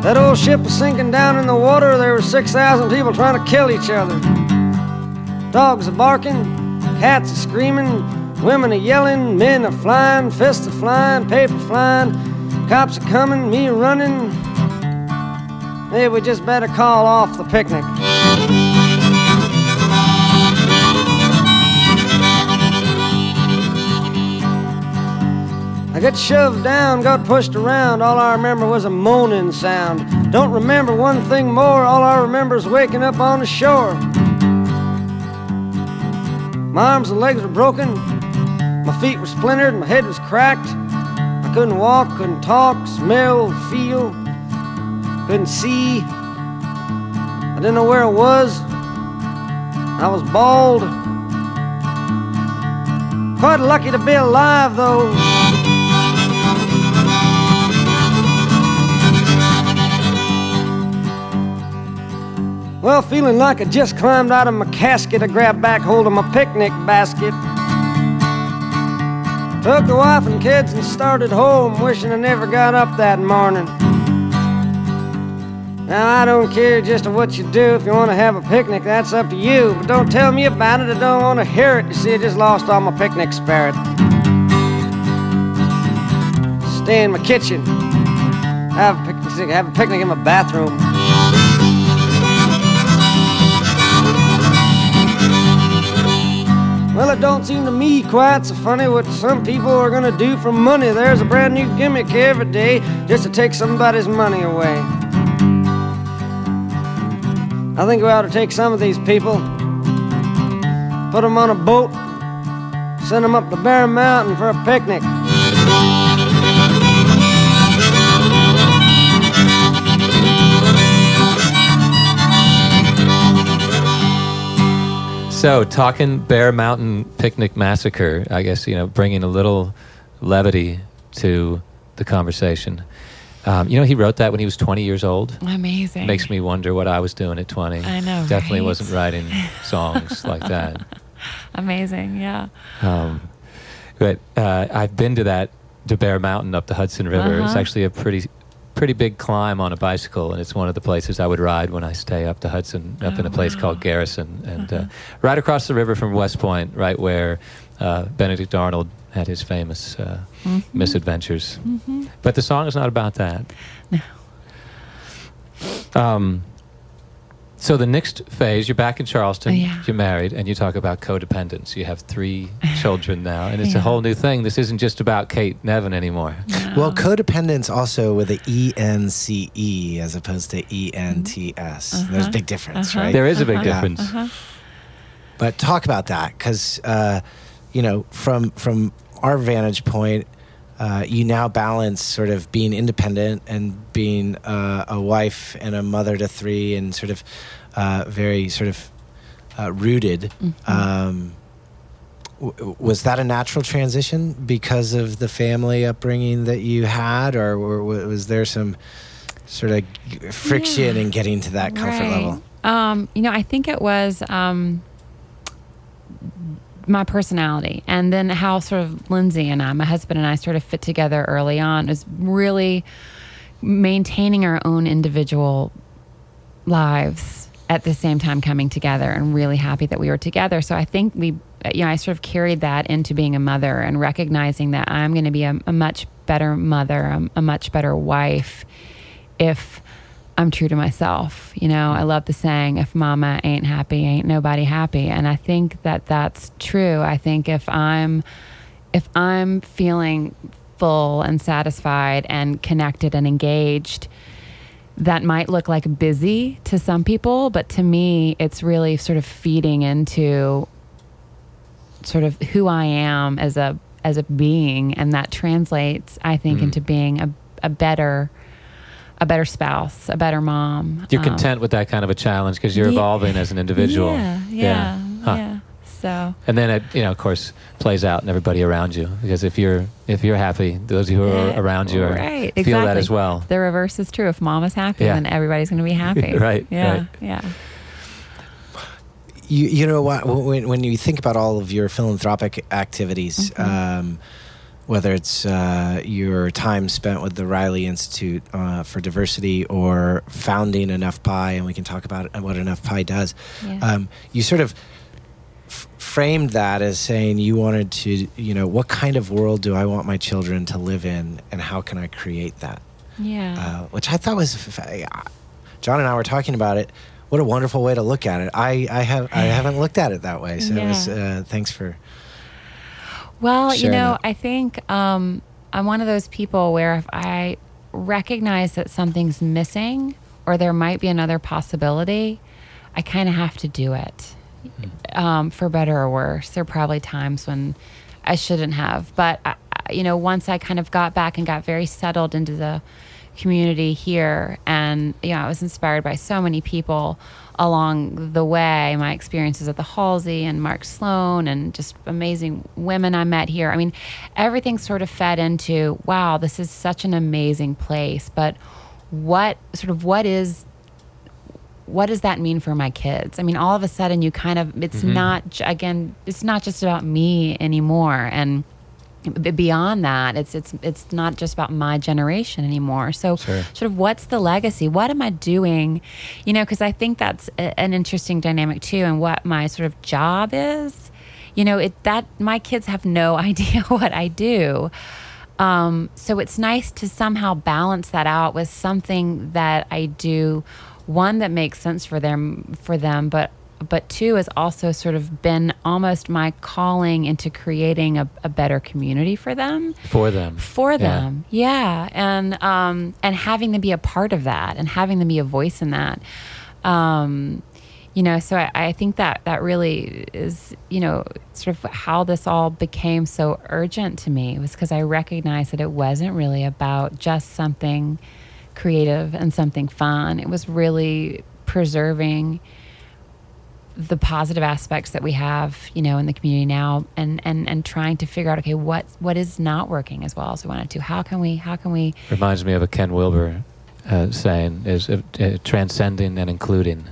That old ship was sinking down in the water. There were 6,000 people trying to kill each other. Dogs are barking, cats are screaming, women are yelling, men are flying, fists are flying, paper flying, cops are coming, me running. Maybe we just better call off the picnic. I got shoved down, got pushed around. All I remember was a moaning sound. Don't remember one thing more. All I remember is waking up on the shore. My arms and legs were broken. My feet were splintered. My head was cracked. I couldn't walk, couldn't talk, smell, feel, couldn't see. I didn't know where I was. I was bald. Quite lucky to be alive, though. Well, feeling like I just climbed out of my casket, I grabbed back hold of my picnic basket. Took the wife and kids and started home, wishing I never got up that morning. Now, I don't care just what you do. If you want to have a picnic, that's up to you. But don't tell me about it, I don't want to hear it. You see, I just lost all my picnic spirit. Stay in my kitchen, have a picnic, have a picnic in my bathroom. Well, it don't seem to me quite so funny what some people are gonna do for money. There's a brand new gimmick every day just to take somebody's money away. I think we ought to take some of these people, put them on a boat, send them up to Bear Mountain for a picnic. So, talking Bear Mountain Picnic Massacre, I guess, you know, bringing a little levity to the conversation. Um, you know, he wrote that when he was 20 years old. Amazing. Makes me wonder what I was doing at 20. I know, Definitely right? wasn't writing songs like that. Amazing. Yeah. Um, but uh, I've been to that to Bear Mountain up the Hudson River. It's Uh-huh. actually a pretty pretty big climb on a bicycle, and it's one of the places I would ride when I stay up the Hudson, up in Oh, a place wow. called Garrison, and uh, Uh-huh. right across the river from West Point, right where uh, Benedict Arnold had his famous uh, Mhm. misadventures. Mhm. But the song is not about that. No. Um, so the next phase, you're back in Charleston. Oh, yeah. You're married, and you talk about codependence. You have three children now, and it's a whole new thing. This isn't just about Kate Nevin anymore. Well, codependence also with the E N C E as opposed to E N T S. Uh-huh. There's a big difference, Uh-huh. right? There is a big Uh-huh. difference. Uh-huh. But talk about that because, uh, you know, from from our vantage point, uh, you now balance sort of being independent and being uh, a wife and a mother to three, and sort of uh, very sort of uh, rooted. Mhm. Um, w- was that a natural transition because of the family upbringing that you had, or, or was there some sort of friction Yeah. in getting to that comfort Right. level? Um, you know, I think it was um, my personality, and then how sort of Lindsay and I, my husband and I, sort of fit together early on. Is really maintaining our own individual lives at the same time coming together, and really happy that we were together. So I think we, you know, I sort of carried that into being a mother and recognizing that I'm going to be a, a much better mother, a, a much better wife if I'm true to myself. You know, I love the saying, if mama ain't happy, ain't nobody happy. And I think that that's true. I think if I'm, if I'm feeling full and satisfied and connected and engaged, that might look like busy to some people, but to me, it's really sort of feeding into sort of who I am as a as a being, and that translates, I think, Mm. into being a, a better a better spouse, a better mom. You're Um, content with that kind of a challenge because you're yeah. evolving as an individual. Yeah, yeah, Huh. yeah. So And then it, you know, of course, plays out in everybody around you because if you're if you're happy, those who are Yeah, around you are, right, feel that exactly. as well. the reverse is true. If mom is happy, Yeah. then everybody's going to be happy. Right, Yeah. right. Yeah. You, you know what? When, when you think about all of your philanthropic activities, Mm-hmm. um, whether it's uh, your time spent with the Riley Institute uh, for Diversity or founding Enough Pie, and we can talk about what Enough Pie does, Yeah. um, you sort of f- framed that as saying you wanted to, you know, what kind of world do I want my children to live in, and how can I create that? Yeah. uh, which I thought was. John and I were talking about it. What a wonderful way to look at it. I, I have I haven't looked at it that way. So it was, uh, thanks for. Well, you know, that. I think um, I'm one of those people where if I recognize that something's missing or there might be another possibility, I kind of have to do it. Um, for better or worse, there are probably times when I shouldn't have. But, I, I- you know, once I kind of got back and got very settled into the community here, and, you know, I was inspired by so many people along the way my experiences at the Halsey and Mark Sloan and just amazing women I met here. I mean, everything sort of fed into wow, this is such an amazing place. But what sort of what is what does that mean for my kids? I mean, all of a sudden you kind of it's mm-hmm. not again, it's not just about me anymore and beyond that it's it's it's not just about my generation anymore. So Sure. sort of what's the legacy? What am i doing? You know because i think that's a, an interesting dynamic too and what my sort of job is. You know it that my kids have no idea what i do. Um, so it's nice to somehow balance that out with something that I do, one that makes sense for them for them, but but two has also sort of been almost my calling into creating a, a better community for them for them. for Yeah. them yeah, and um and having them be a part of that and having them be a voice in that um you know so I, I think that that really is you know sort of how this all became so urgent to me was because i recognized that it wasn't really about just something creative and something fun it was really preserving the positive aspects that we have, you know, in the community now, and and and trying to figure out, okay, what what is not working as well as we wanted to? How can we how can we? Reminds me of a Ken Wilber uh, saying is uh, uh, transcending and including.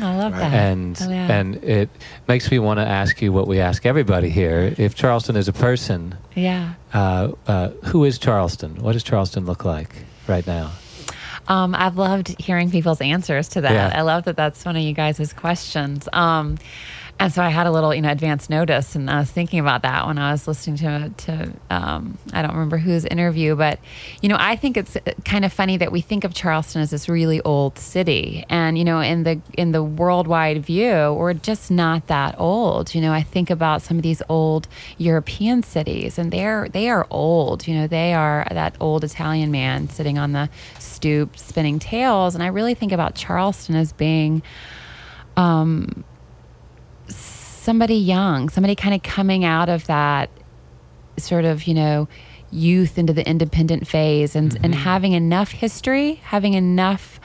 I love Right. that. and Oh, yeah. and it makes me want to ask you what we ask everybody here: If Charleston is a person, yeah. uh, uh, who is Charleston? What does Charleston look like right now? Um, I've loved hearing people's answers to that. Yeah. I love that that's one of you guys' questions. Um, and so I had a little, you know, advance notice, and I was thinking about that when I was listening to to um, I don't remember whose interview, but you know, I think it's kind of funny that we think of Charleston as this really old city, and you know, in the in the worldwide view, we're just not that old. You know, I think about some of these old European cities, and they're they are old. You know, they are that old Italian man sitting on the stoop spinning tails, and I really think about Charleston as being um, somebody young, somebody kind of coming out of that sort of, you know, youth into the independent phase and, and mm-hmm. having enough history, having enough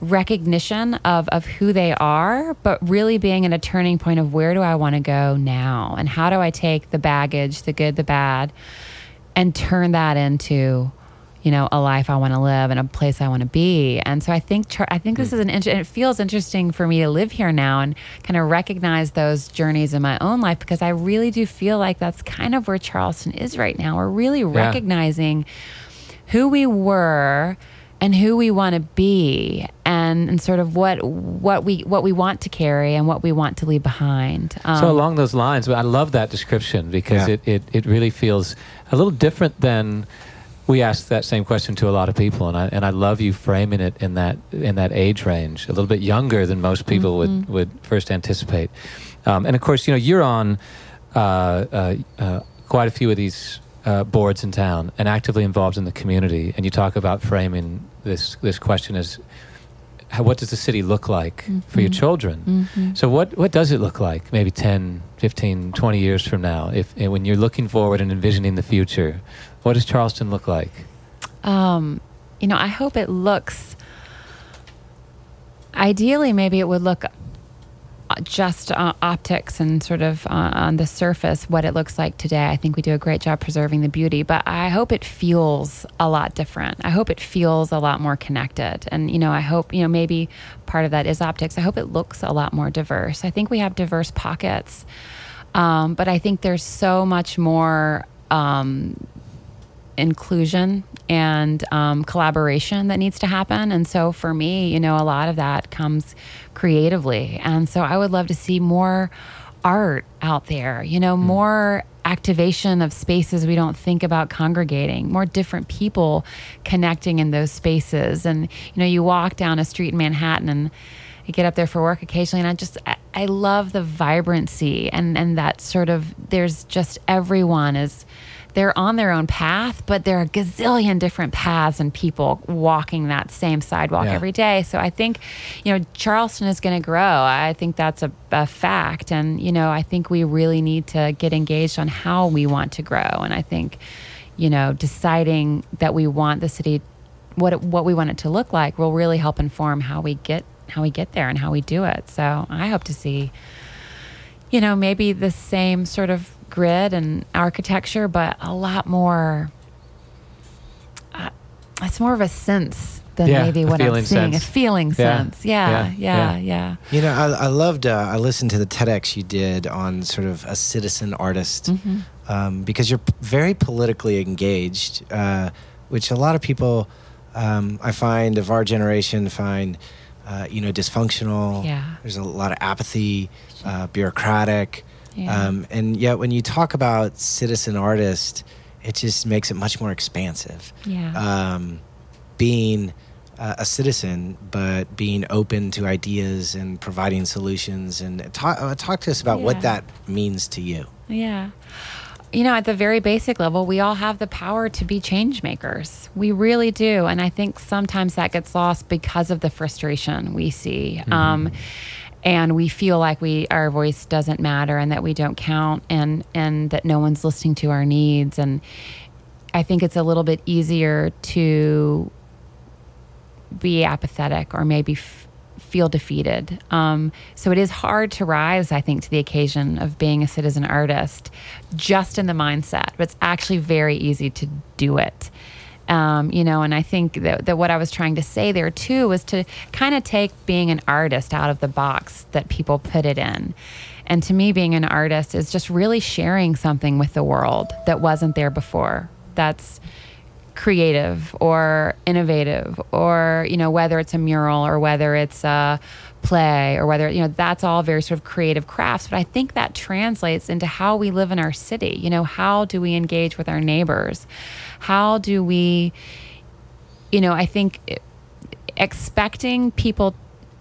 recognition of, of who they are, but really being at a turning point of where do I want to go now? And how do I take the baggage, the good, the bad, and turn that into you know a life I want to live and a place I want to be. And so I think I think this is an it feels interesting for me to live here now and kind of recognize those journeys in my own life because I really do feel like that's kind of where Charleston is right now. We're really recognizing who we were and who we want to be and, and sort of what what we what we want to carry and what we want to leave behind. Um, so along those lines, I love that description because Yeah. it, it, it really feels a little different than we ask that same question to a lot of people, and I and I love you framing it in that in that age range, a little bit younger than most people would would first anticipate. Um, and of course, you know, you're on uh, uh, uh, quite a few of these uh, boards in town and actively involved in the community, and you talk about framing this this question as how, what does the city look like for your Mhm. children? Mhm. So what what does it look like maybe 10, 15, 20 years from now if when you're looking forward and envisioning the future? What does Charleston look like? Um, you know, I hope it looks. Ideally, maybe it would look just uh, optics and sort of uh, on the surface what it looks like today. I think we do a great job preserving the beauty, but I hope it feels a lot different. I hope it feels a lot more connected. And, you know, I hope, you know, maybe part of that is optics. I hope it looks a lot more diverse. I think we have diverse pockets, um, but I think there's so much more. Um, inclusion and um, collaboration that needs to happen. And so for me, you know, a lot of that comes creatively. And so I would love to see more art out there, you know, more activation of spaces we don't think about congregating, more different people connecting in those spaces. And, you know, you walk down a street in Manhattan and I get up there for work occasionally, and I just I, I love the vibrancy and and that sort of there's just everyone is they're on their own path, but there are a gazillion different paths and people walking that same sidewalk Yeah. every day. So I think, you know, Charleston is going to grow. I think that's a, a fact, and you know, I think we really need to get engaged on how we want to grow. And I think, you know, deciding that we want the city what it, what we want it to look like will really help inform how we get how we get there and how we do it. So I hope to see, you know, maybe the same sort of grid and architecture, but a lot more. Uh, it's more of a sense than Yeah, maybe what I'm seeing. sense. A feeling Yeah, sense. Yeah, yeah, yeah, yeah. yeah. You know, I, I loved. Uh, I listened to the TEDx you did on sort of a citizen artist Mhm. um, because you're p- very politically engaged, uh, which a lot of people um, I find of our generation find, uh, you know, dysfunctional. Yeah. There's a lot of apathy, uh, bureaucratic, Yeah. um, and yet when you talk about citizen artist, it just makes it much more expansive Yeah. um, being uh, a citizen, but being open to ideas and providing solutions. And talk, uh, talk to us about what that means to you. Yeah. You know, at the very basic level, we all have the power to be change makers. We really do. And I think sometimes that gets lost because of the frustration we see. Um, and we feel like we our voice doesn't matter and that we don't count and and that no one's listening to our needs and I think it's a little bit easier to be apathetic or maybe f- feel defeated. Um, so it is hard to rise, I think, to the occasion of being a citizen artist just in the mindset, but it's actually very easy to do it. Um, you know, and I think that, that what I was trying to say there too was to kind of take being an artist out of the box that people put it in. And to me, being an artist is just really sharing something with the world that wasn't there before. That's creative or innovative or you know whether it's a mural or whether it's a play or whether you know that's all very sort of creative crafts but i think that translates into how we live in our city you know how do we engage with our neighbors how do we you know i think expecting people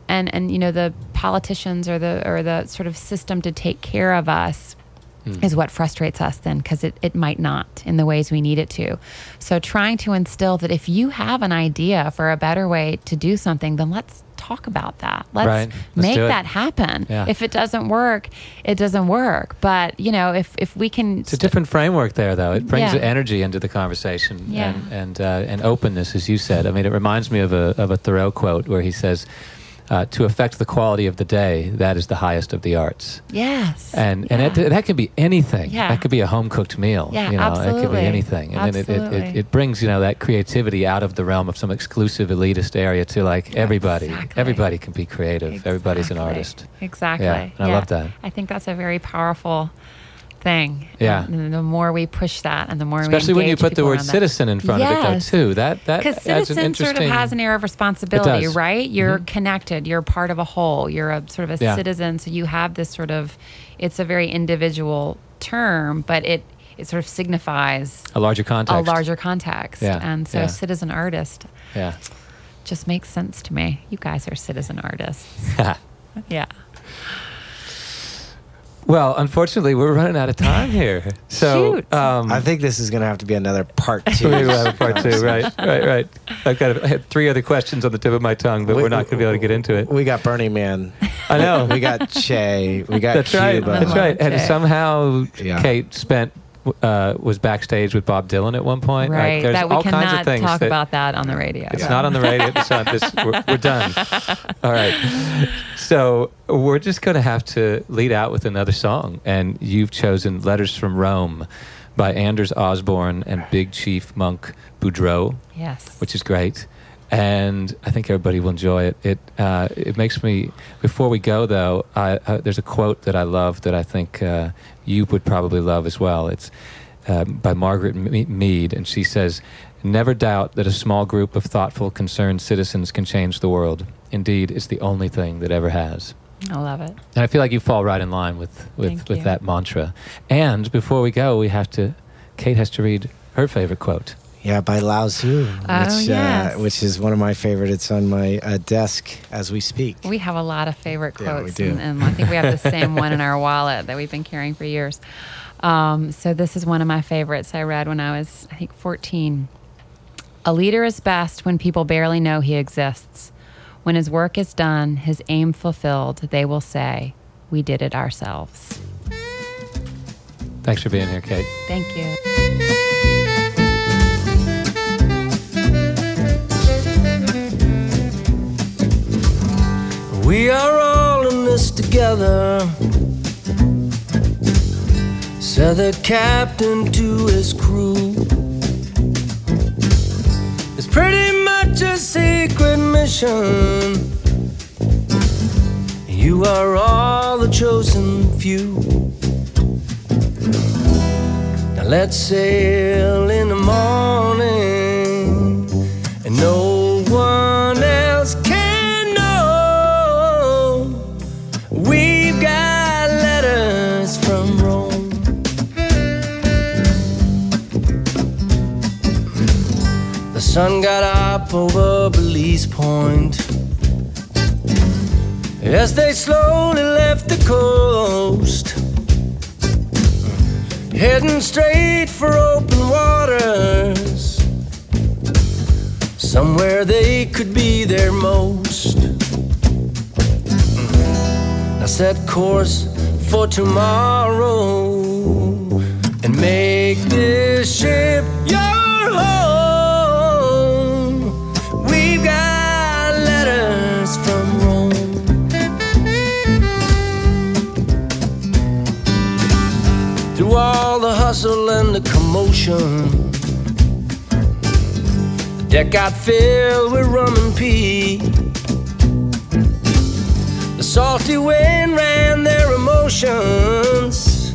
and and you know the politicians or the or the sort of system to take care of us hmm. is what frustrates us then because it, it might not in the ways we need it to. So, trying to instill that if you have an idea for a better way to do something, then let's talk about that. Let's Right. Make that happen. Yeah. If it doesn't work, it doesn't work. But, you know, if, if we can. It's a different framework there, though. It brings Yeah. energy into the conversation Yeah. and and, uh, and openness, as you said. I mean, it reminds me of a of a Thoreau quote where he says, uh, "To affect the quality of the day, that is the highest of the arts." Yes. And and it, that can be anything. Yeah. That could be a home cooked meal. Yeah, you know, it could absolutely. be anything. And then it, it, it, it brings you know that creativity out of the realm of some exclusive elitist area to like everybody. Exactly. Everybody can be creative. Everybody's an artist. Exactly. Yeah, and I love that. I think that's a very powerful thing. Yeah. And the more we push that and the more Especially when you put the word citizen in front of it, though, too. That that because citizen interesting. sort of has an air of responsibility, right? You're Mhm. connected. You're part of a whole. You're a sort of a Yeah. citizen, so you have this sort of. It's a very individual term, but it it sort of signifies a larger context. a larger context. Yeah, And so, yeah. citizen artist Yeah. just makes sense to me. You guys are citizen artists. yeah. Well, unfortunately, we're running out of time here. So Shoot. Um, I think this is going to have to be another part two. we will have a part two. Right, right, right. I've got. I had three other questions on the tip of my tongue, but We- we're not going to be able to get into it. We got Burning Man. I know. We got Che. We got That's right. That's right. And somehow Yeah. Kate spent uh, was backstage with Bob Dylan at one point. Like, Right. there's that we all kinds of cannot things talk that- about that on the radio. It's not on the radio. It's on this, we're, we're done. All right. So we're just going to have to lead out with another song. And you've chosen Letters from Rome by Anders Osborne and Big Chief Monk Boudreaux, Yes. which is great. And I think everybody will enjoy it. It uh, it makes me. Before we go, though, I, uh, there's a quote that I love that I think uh, you would probably love as well. It's um, by Margaret Mead, and she says, Never doubt that a small group of thoughtful, concerned citizens can change the world. Indeed, it's the only thing that ever has. I love it. And I feel like you fall right in line with, with, Thank with you. that mantra. And before we go, we have to, Kate has to read her favorite quote. Yeah, by Lao Tzu, which, Oh, yes. uh, which is one of my favorite. It's on my uh, desk as we speak. We have a lot of favorite Yeah, we quotes, do. And, and I think we have the same one in our wallet that we've been carrying for years. Um, so this is one of my favorites I read when I was, I think, 14. A leader is best when people barely know he exists. When his work is done, his aim fulfilled, they will say, "We did it ourselves." Thanks for being here, Kate. Thank you. We are all in this together, said the captain to his crew. It's pretty much a secret mission. You are all the chosen few. Now let's sail in the morning, sun got up over Belize Point as they slowly left the coast, heading straight for open waters, somewhere they could be their most. I set course for tomorrow and make this ship hustle and the commotion, deck got filled with rum and pee. The salty wind ran their emotions,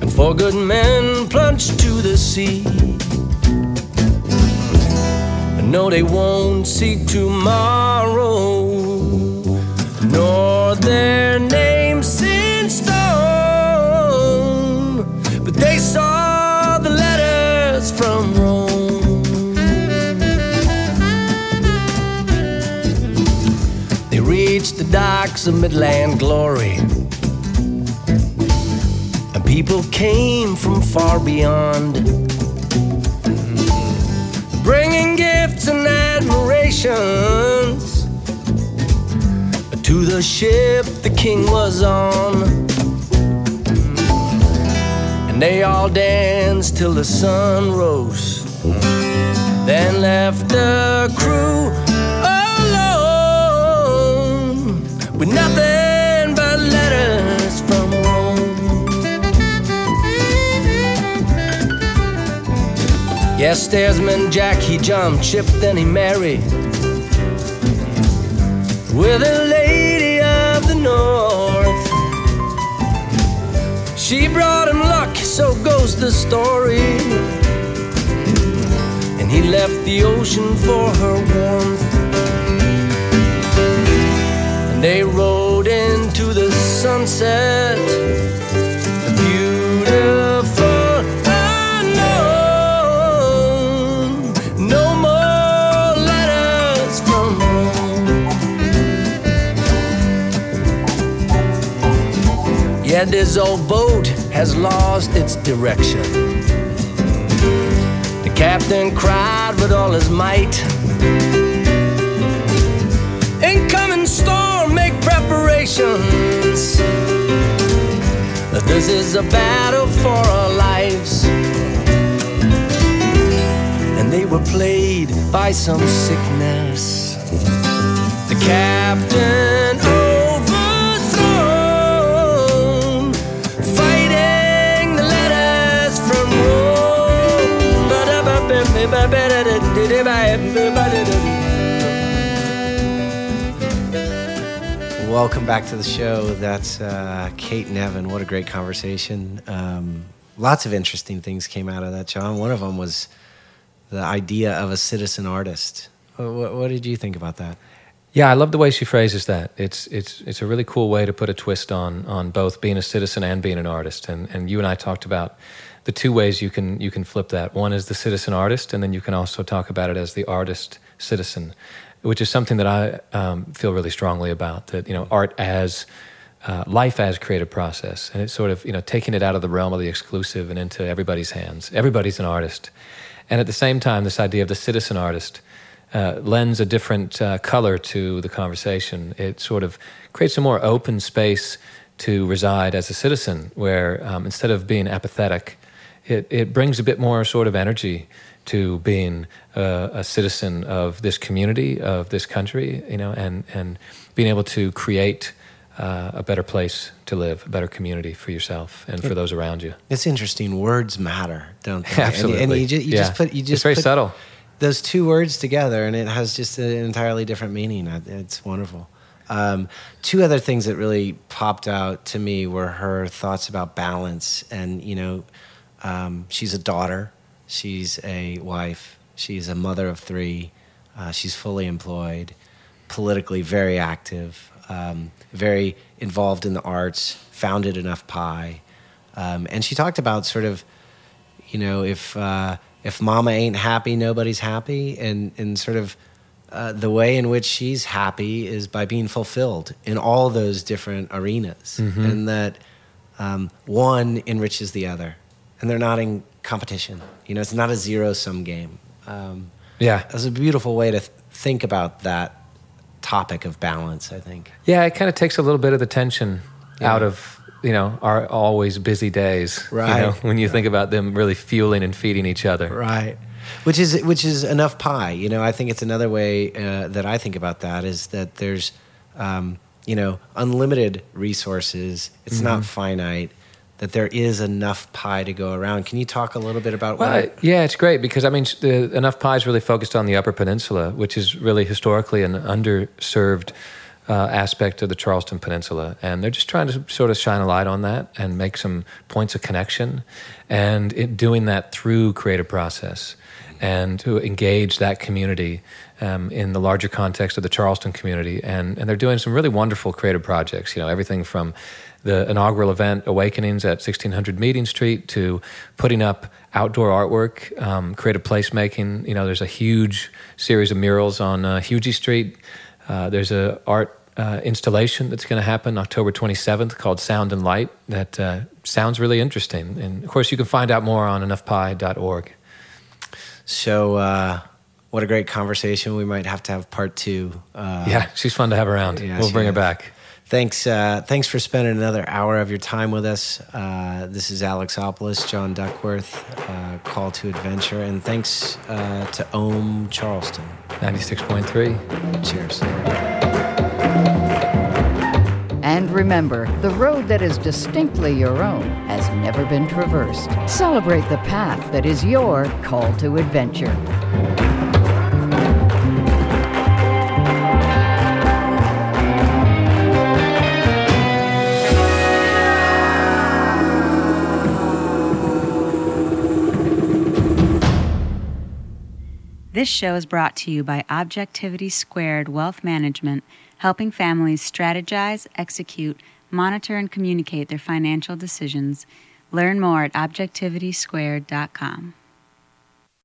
and four good men plunged to the sea. But no, they won't see tomorrow, nor their names in stone. Saw the letters from Rome. They reached the docks of Midland glory. And people came from far beyond, bringing gifts and admirations to the ship the king was on. They all danced till the sun rose, then left the crew alone with nothing but letters from Rome. Yes, Desmond Jack, he jumped ship, then he married with a lady of the north. She brought him luck, so goes the story. And he left the ocean for her warmth. And they rode into the sunset. Beautiful unknown. No more letters from Rome. said this old boat has lost its direction. The captain cried with all his might. Incoming storm, make preparations. This is a battle for our lives. And they were played by some sickness. The captain Welcome back to the show. That's uh, Kate Nevin. What a great conversation. Um, lots of interesting things came out of that, John. One of them was the idea of a citizen artist. What, what, what did you think about that? Yeah, I love the way she phrases that. It's it's it's a really cool way to put a twist on on both being a citizen and being an artist. And and you and I talked about the two ways you can you can flip that. One is the citizen artist, and then you can also talk about it as the artist citizen which is something that I um, feel really strongly about. That you know, art as uh, life as creative process, and it's sort of you know taking it out of the realm of the exclusive and into everybody's hands. Everybody's an artist, and at the same time, this idea of the citizen artist uh, lends a different uh, color to the conversation. It sort of creates a more open space to reside as a citizen, where um, instead of being apathetic, it, it brings a bit more sort of energy to being a, a, citizen of this community, of this country, you know, and, and being able to create uh, a better place to live, a better community for yourself and for those around you. It's interesting. Words matter, don't they? Absolutely. And, and you, just, you yeah. just put you just it's very put subtle. Those two words together, and it has just an entirely different meaning. It's wonderful. Um, two other things that really popped out to me were her thoughts about balance, and you know, um, she's a daughter She's a wife. She's a mother of three. Uh, she's fully employed, politically very active, um, very involved in the arts, founded Enough Pie. Um, and she talked about sort of, you know, if, uh, if mama ain't happy, nobody's happy. And, and sort of uh, the way in which she's happy is by being fulfilled in all those different arenas. Mm-hmm. And that um, one enriches the other. And they're not in competition. You know, it's not a zero sum game. Um, yeah, that's a beautiful way to th- think about that topic of balance. I think. Yeah, it kind of takes a little bit of the tension yeah. out of you know our always busy days. Right. You know, when you think about them really fueling and feeding each other. Right. Which is which is enough pie. You know, I think it's another way uh, that I think about that is that there's. Um, you know, unlimited resources. It's mm-hmm. not finite that there is enough pie to go around. Can you talk a little bit about well, what? Yeah, it's great because I mean, the, enough pie is really focused on the Upper Peninsula, which is really historically an underserved uh, aspect of the Charleston Peninsula, and they're just trying to sort of shine a light on that and make some points of connection, and it, doing that through creative process and to engage that community um, in the larger context of the Charleston community. And, and they're doing some really wonderful creative projects, you know, everything from the inaugural event Awakenings at 1600 Meeting Street to putting up outdoor artwork, um, creative placemaking. You know, there's a huge series of murals on uh, Huger Street. Uh, there's a art uh, installation that's going to happen October 27th called Sound and Light that uh, sounds really interesting. And of course, you can find out more on enoughpie.org. So, uh, what a great conversation. We might have to have part two. Uh, yeah, she's fun to have around. Yeah, we'll bring is. her back. Thanks, uh, thanks for spending another hour of your time with us. Uh, this is Alexopoulos, John Duckworth, uh, Call to Adventure, and thanks uh, to Ohm Charleston. 96.3. Cheers. And remember, the road that is distinctly your own has never been traversed. Celebrate the path that is your call to adventure. This show is brought to you by Objectivity Squared Wealth Management, helping families strategize, execute, monitor, and communicate their financial decisions. Learn more at objectivitysquared.com.